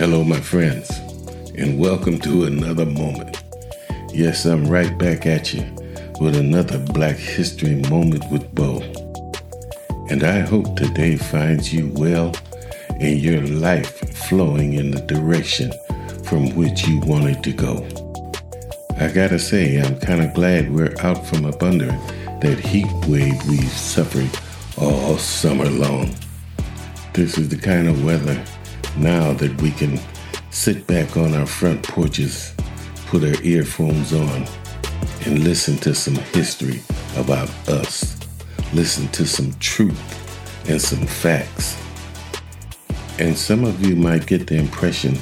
Hello, my friends, and welcome to another moment. Yes, I'm right back at you with another Black History Moment with Bo. And I hope today finds you well and your life flowing in the direction from which you wanted to go. I gotta say, I'm kind of glad we're out from up under that heat wave we've suffered all summer long. This is the kind of weather now that we can sit back on our front porches, put our earphones on, and listen to some history about us. Listen to some truth and some facts. And some of you might get the impression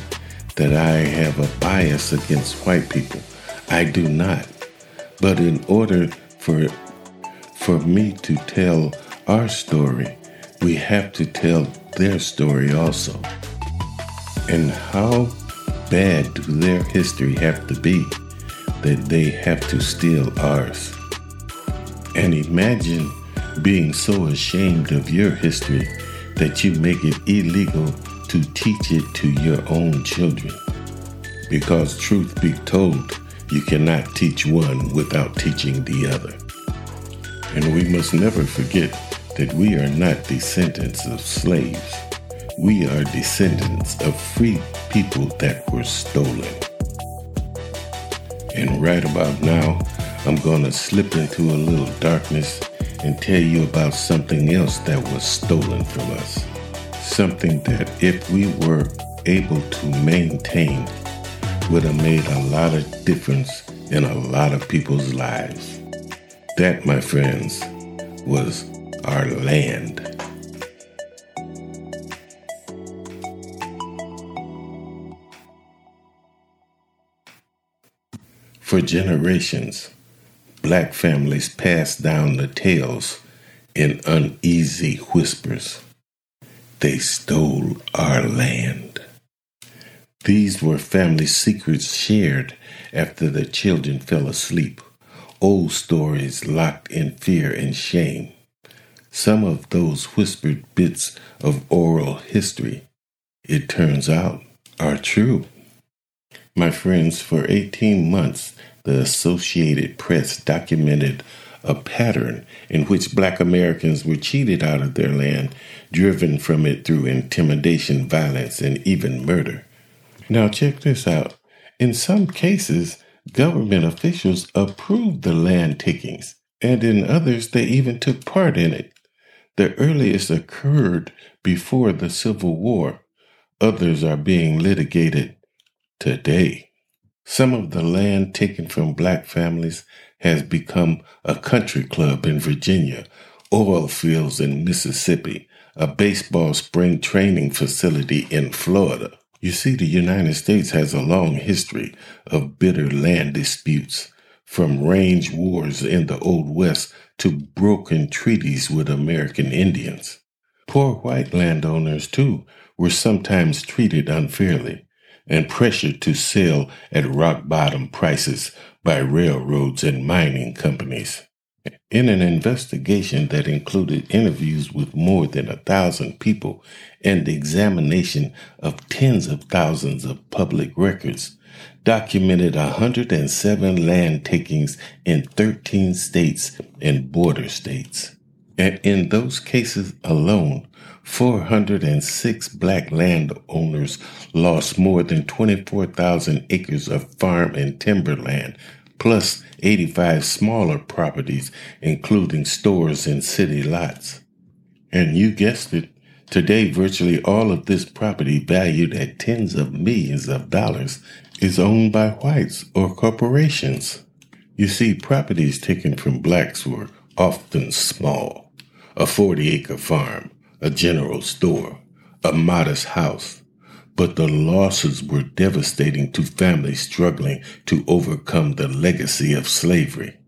that I have a bias against white people. I do not. But in order for for me to tell our story, we have to tell their story also. And how bad do their history have to be that they have to steal ours? And imagine being so ashamed of your history that you make it illegal to teach it to your own children. Because, truth be told, you cannot teach one without teaching the other. And we must never forget that we are not descendants of slaves. We are descendants of free people that were stolen. And right about now, I'm going to slip into a little darkness and tell you about something else that was stolen from us. Something that, if we were able to maintain, would have made a lot of difference in a lot of people's lives. That, my friends, was our land. For generations, black families passed down the tales in uneasy whispers. They stole our land. These were family secrets shared after the children fell asleep, old stories locked in fear and shame. Some of those whispered bits of oral history, it turns out, are true. My friends, for 18 months, the Associated Press documented a pattern in which black Americans were cheated out of their land, driven from it through intimidation, violence, and even murder. Now, check this out. In some cases, government officials approved the land takings, and in others, they even took part in it. The earliest occurred before the Civil War. Others are being litigated today. Some of the land taken from black families has become a country club in Virginia, oil fields in Mississippi, a baseball spring training facility in Florida. You see, the United States has a long history of bitter land disputes, from range wars in the Old West to broken treaties with American Indians. Poor white landowners, too, were sometimes treated unfairly and pressured to sell at rock bottom prices by railroads and mining companies. In an investigation that included interviews with more than a thousand people and the examination of tens of thousands of public records, documented 107 land takings in 13 states and border states. And in those cases alone, 406 black landowners lost more than 24,000 acres of farm and timberland, plus 85 smaller properties, including stores and city lots. And you guessed it, today virtually all of this property valued at tens of millions of dollars is owned by whites or corporations. You see, properties taken from blacks were often small a 40 acre farm, a general store, a modest house. But the losses were devastating to families struggling to overcome the legacy of slavery.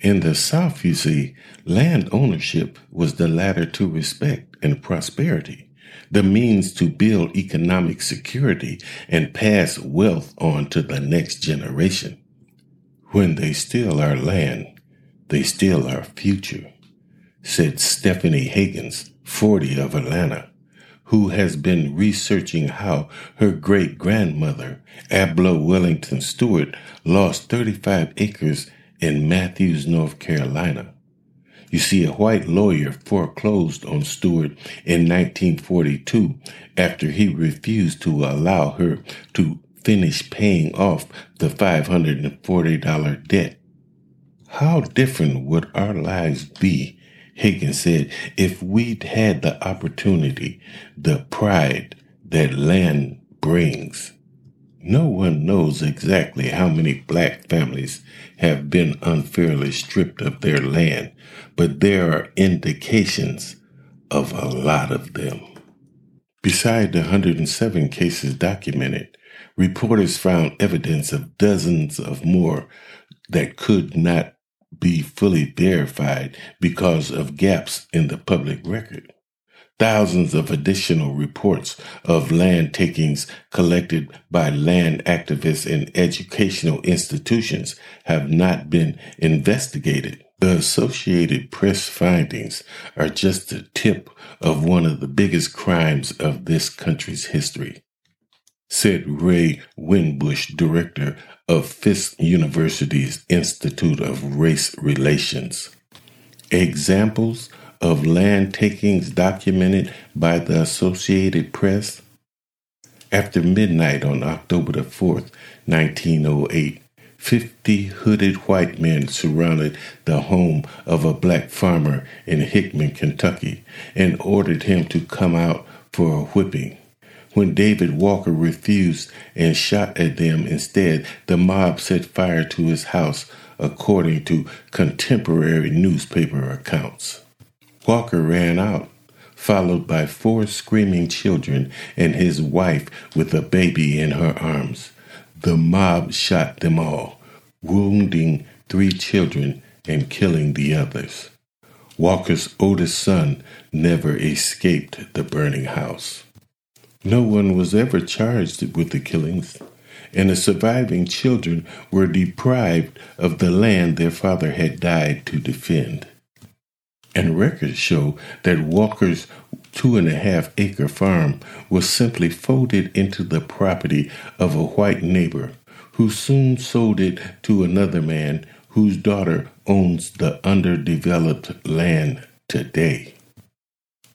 In the South, you see, land ownership was the ladder to respect and prosperity, the means to build economic security and pass wealth on to the next generation. When they steal our land, they steal our future said Stephanie Higgins, 40 of Atlanta, who has been researching how her great grandmother, Abla Wellington Stewart, lost 35 acres in Matthews, North Carolina. You see, a white lawyer foreclosed on Stewart in 1942 after he refused to allow her to finish paying off the $540 debt. How different would our lives be, Higgins said, if we'd had the opportunity, the pride that land brings? No one knows exactly how many black families have been unfairly stripped of their land, but there are indications of a lot of them. Beside the 107 cases documented, reporters found evidence of dozens of more that could not be fully verified because of gaps in the public record. Thousands of additional reports of land takings collected by land activists and educational institutions have not been investigated. The Associated Press findings are just the tip of one of the biggest crimes of this country's history, said Ray Winbush, director of Fisk University's Institute of Race Relations. Examples of land takings documented by the Associated Press? After midnight on October the 4th, 1908, 50 hooded white men surrounded the home of a black farmer in Hickman, Kentucky, and ordered him to come out for a whipping. When David Walker refused and shot at them instead, the mob set fire to his house, according to contemporary newspaper accounts. Walker ran out, followed by four screaming children and his wife with a baby in her arms. The mob shot them all, wounding three children and killing the others. Walker's oldest son never escaped the burning house. No one was ever charged with the killings, and the surviving children were deprived of the land their father had died to defend and records show that Walker's two and a half acre farm was simply folded into the property of a white neighbor who soon sold it to another man whose daughter owns the underdeveloped land today.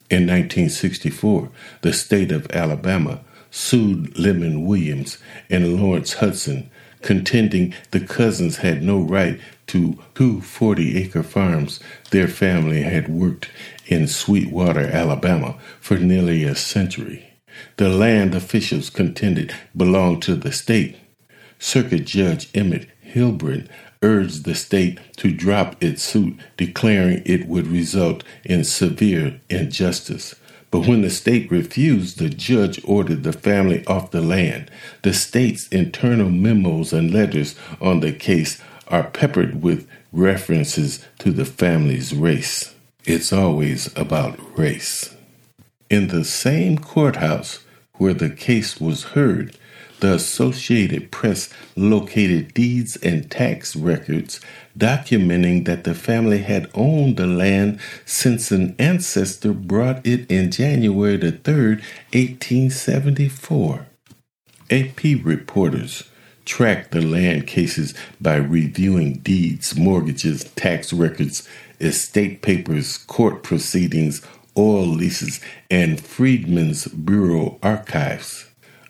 In 1964, the state of Alabama sued Lemon Williams and Lawrence Hudson, contending the cousins had no right to two 40 acre farms their family had worked in Sweetwater, Alabama for nearly a century. The land officials contended belonged to the state. Circuit Judge Emmett Hilbrun urged the state to drop its suit, declaring it would result in severe injustice. But when the state refused, the judge ordered the family off the land. The state's internal memos and letters on the case are peppered with references to the family's race. It's always about race. In the same courthouse where the case was heard, the Associated Press located deeds and tax records documenting that the family had owned the land since an ancestor brought it in January the 3rd, 1874. AP reporters track the land cases by reviewing deeds, mortgages, tax records, estate papers, court proceedings, oil leases, and Freedmen's Bureau archives.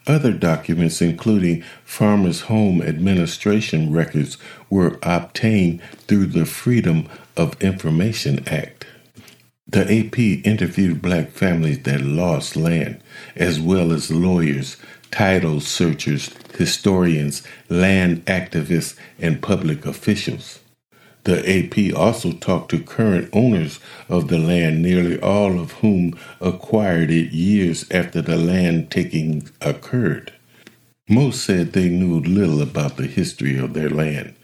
Other documents, including Farmers Home Administration records, were obtained through the Freedom of Information Act. The AP interviewed black families that lost land, as well as lawyers, title searchers, historians, land activists, and public officials. The AP also talked to current owners of the land, nearly all of whom acquired it years after the land taking occurred. Most said they knew little about the history of their land.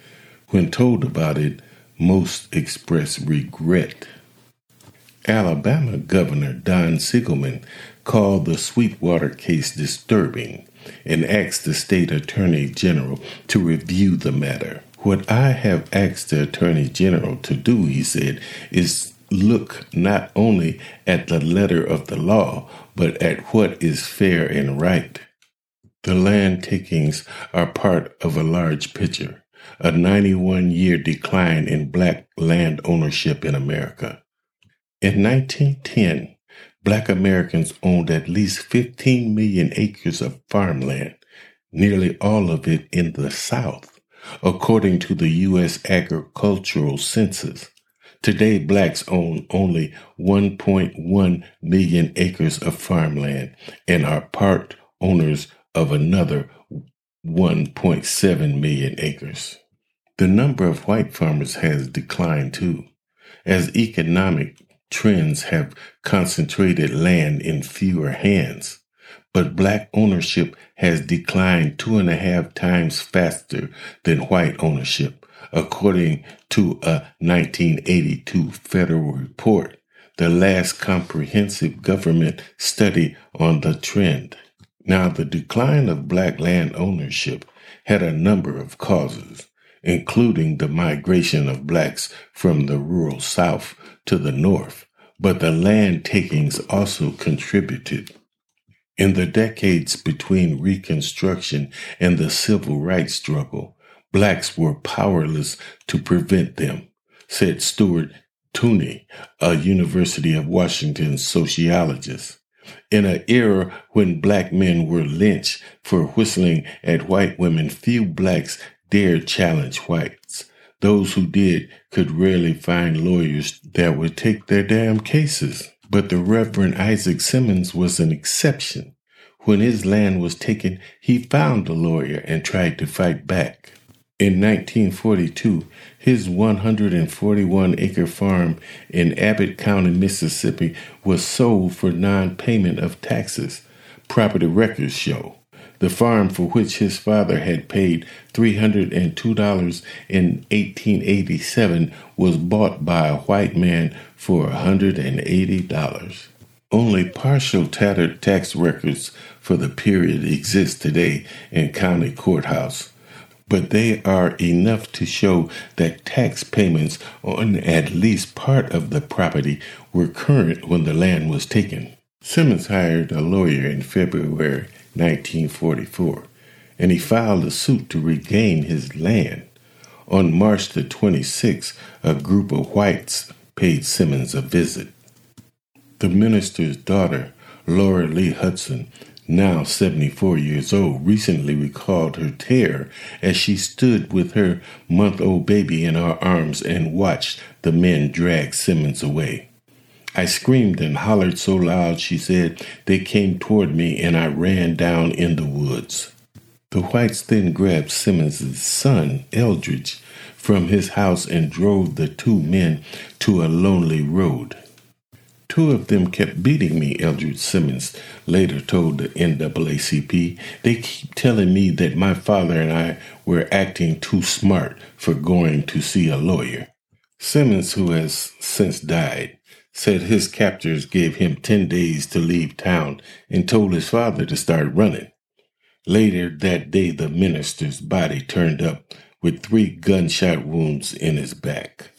When told about it, most expressed regret. Alabama Governor Don Siegelman called the Sweetwater case disturbing and asked the state attorney general to review the matter. What I have asked the attorney general to do, he said, is look not only at the letter of the law, but at what is fair and right. The land takings are part of a large picture, a 91 year decline in black land ownership in America. In 1910, black Americans owned at least 15 million acres of farmland, nearly all of it in the South, according to the U.S. Agricultural Census. Today, blacks own only 1.1 million acres of farmland and are part owners of another 1.7 million acres. The number of white farmers has declined too, as economic trends have concentrated land in fewer hands. But black ownership has declined two and a half times faster than white ownership, according to a 1982 federal report, the last comprehensive government study on the trend. Now, the decline of black land ownership had a number of causes, including the migration of blacks from the rural South to the North, but the land takings also contributed. In the decades between Reconstruction and the Civil Rights struggle, blacks were powerless to prevent them, said Stewart Tolnay, a University of Washington sociologist. In an era when black men were lynched for whistling at white women, few blacks dared challenge whites. Those who did could rarely find lawyers that would take their damn cases. But the Reverend Isaac Simmons was an exception. When his land was taken, he found a lawyer and tried to fight back. In 1942, his 141 acre farm in Amite County, Mississippi was sold for non payment of taxes, property records show. The farm for which his father had paid $302 in 1887 was bought by a white man for $180. Only partial tattered tax records for the period exist today in county courthouse but they are enough to show that tax payments on at least part of the property were current when the land was taken. Simmons hired a lawyer in February 1944, and he filed a suit to regain his land. On March the 26th, a group of whites paid Simmons a visit. The minister's daughter, Laura Lee Hudson, now 74 years old, recently recalled her terror as she stood with her month old baby in her arms and watched the men drag Simmons away. I screamed and hollered so loud, she said, they came toward me and I ran down in the woods. The whites then grabbed Simmons's son, Eldridge, from his house and drove the two men to a lonely road. Two of them kept beating me, Eldridge Simmons later told the NAACP. They keep telling me that my father and I were acting too smart for going to see a lawyer. Simmons, who has since died, said his captors gave him 10 days to leave town and told his father to start running. Later that day, the minister's body turned up with three gunshot wounds in his back.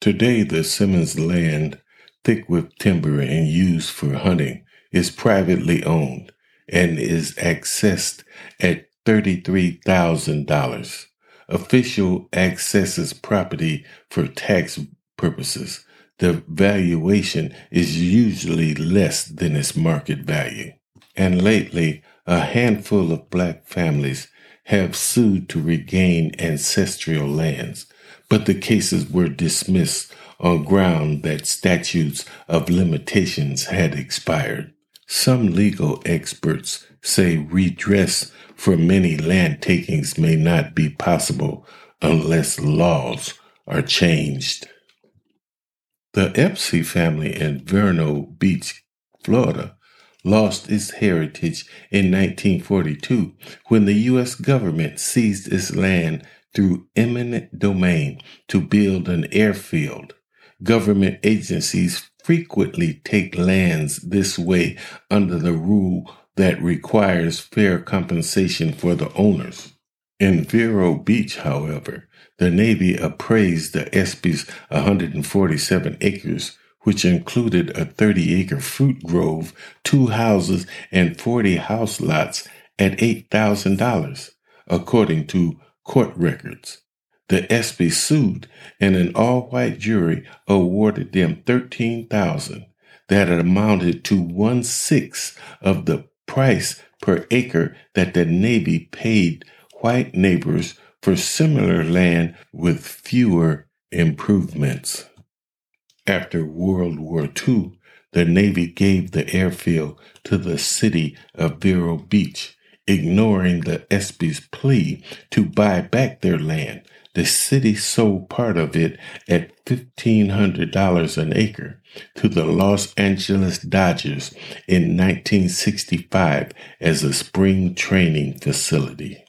Today, the Simmons land thick with timber and used for hunting, is privately owned and is accessed at $33,000. Official accesses property for tax purposes. The valuation is usually less than its market value. And lately, a handful of black families have sued to regain ancestral lands, but the cases were dismissed on ground that statutes of limitations had expired. Some legal experts say redress for many land takings may not be possible unless laws are changed. The Espy family in Vero Beach, Florida, lost its heritage in 1942 when the U.S. government seized its land through eminent domain to build an airfield Government agencies frequently take lands this way under the rule that requires fair compensation for the owners. In Vero Beach, however, the Navy appraised the Espy's 147 acres, which included a 30 acre fruit grove, two houses, and 40 house lots, at $8,000, according to court records. The Espy sued, and an all white jury awarded them $13,000, that amounted to one sixth of the price per acre that the Navy paid white neighbors for similar land with fewer improvements. After World War II, the Navy gave the airfield to the city of Vero Beach, ignoring the Espy's plea to buy back their land. The city sold part of it at $1,500 an acre to the Los Angeles Dodgers in 1965 as a spring training facility.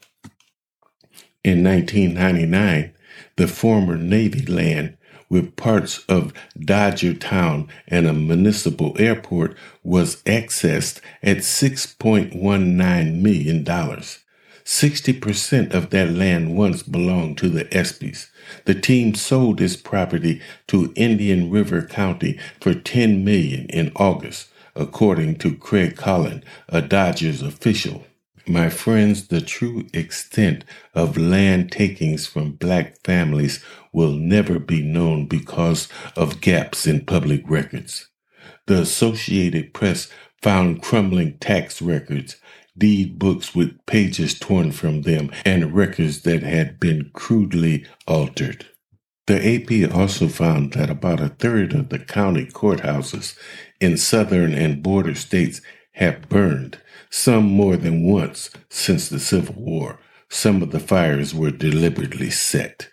In 1999, the former Navy land with parts of Dodger Town and a municipal airport was accessed at $6.19 million. 60% of that land once belonged to the Espys. The team sold this property to Indian River County for $10 million in August, according to Craig Callan, a Dodgers official. My friends, the true extent of land takings from black families will never be known because of gaps in public records. The Associated Press found crumbling tax records, deed books with pages torn from them, and records that had been crudely altered. The AP also found that about a third of the county courthouses in southern and border states have burned, some more than once since the Civil War. Some of the fires were deliberately set.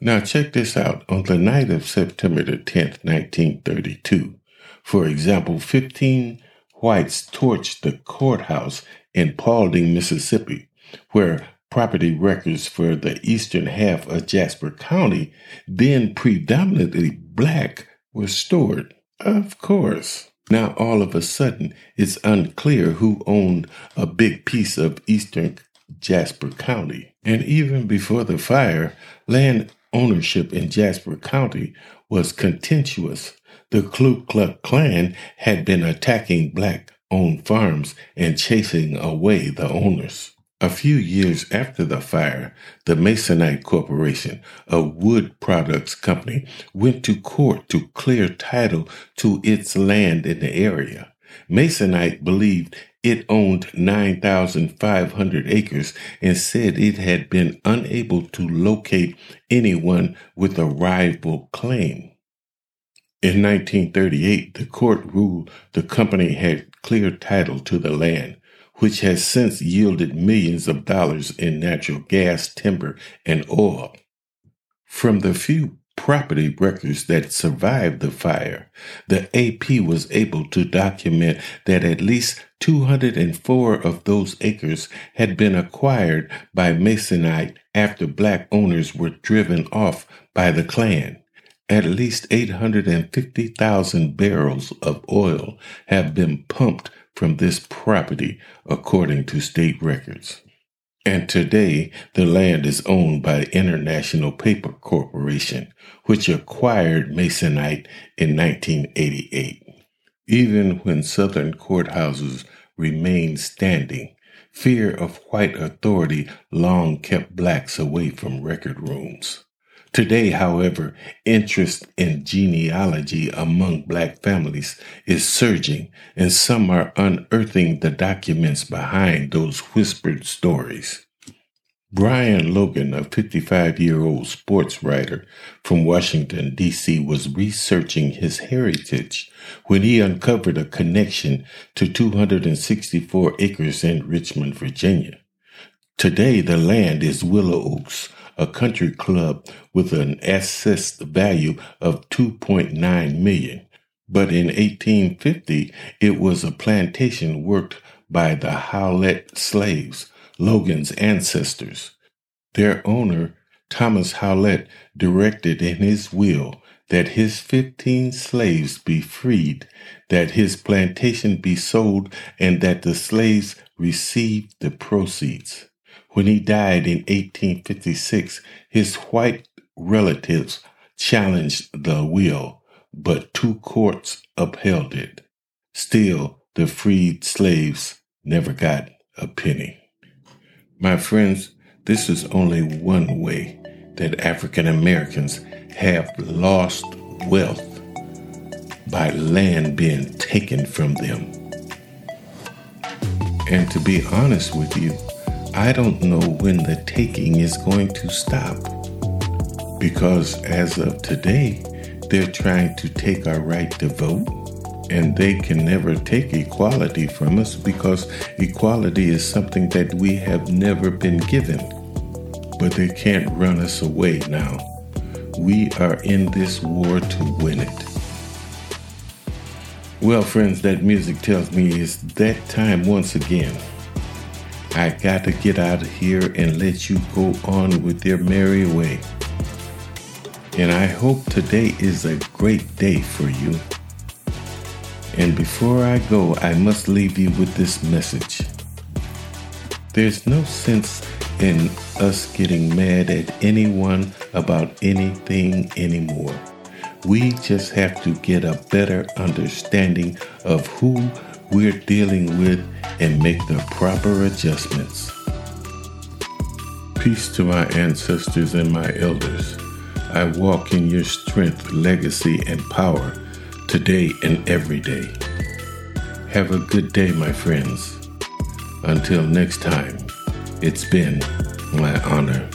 Now check this out. On the night of September the 10th, 1932, for example, 15 whites torched the courthouse in Paulding, Mississippi, where property records for the eastern half of Jasper County, then predominantly black, were stored. Of course. Now, all of a sudden, it's unclear who owned a big piece of eastern Jasper County. And even before the fire, land ownership in Jasper County was contentious. The Ku Klux Klan had been attacking black owned farms and chasing away the owners. A few years after the fire, the Masonite Corporation, a wood products company, went to court to clear title to its land in the area. Masonite believed it owned 9,500 acres and said it had been unable to locate anyone with a rival claim. In 1938, the court ruled the company had clear title to the land which has since yielded millions of dollars in natural gas, timber, and oil. From the few property records that survived the fire, the AP was able to document that at least 204 of those acres had been acquired by Masonite after black owners were driven off by the Klan. At least 850,000 barrels of oil have been pumped from this property according to state records. And today, the land is owned by International Paper Corporation, which acquired Masonite in 1988. Even when Southern courthouses remained standing, fear of white authority long kept blacks away from record rooms. Today, however, interest in genealogy among black families is surging, and some are unearthing the documents behind those whispered stories. Brian Logan, a 55 year old sports writer from Washington, D.C., was researching his heritage when he uncovered a connection to 264 acres in Richmond, Virginia. Today, the land is Willow Oaks, a country club with an assessed value of 2.9 million. But in 1850, it was a plantation worked by the Howlett slaves, Logan's ancestors. Their owner, Thomas Howlett, directed in his will that his 15 slaves be freed, that his plantation be sold, and that the slaves receive the proceeds. When he died in 1856, his white relatives challenged the will, but two courts upheld it. Still, the freed slaves never got a penny. My friends, this is only one way that African Americans have lost wealth by land being taken from them. And to be honest with you, I don't know when the taking is going to stop. Because as of today, they're trying to take our right to vote, and they can never take equality from us because equality is something that we have never been given. But they can't run us away now. We are in this war to win it. Well, friends, that music tells me it's that time once again. I got to get out of here and let you go on with your merry way. And I hope today is a great day for you. And before I go, I must leave you with this message. There's no sense in us getting mad at anyone about anything anymore. We just have to get a better understanding of who we're dealing with and make the proper adjustments. Peace to my ancestors and my elders. I walk in your strength, legacy, and power today and every day. Have a good day, my friends. Until next time, it's been my honor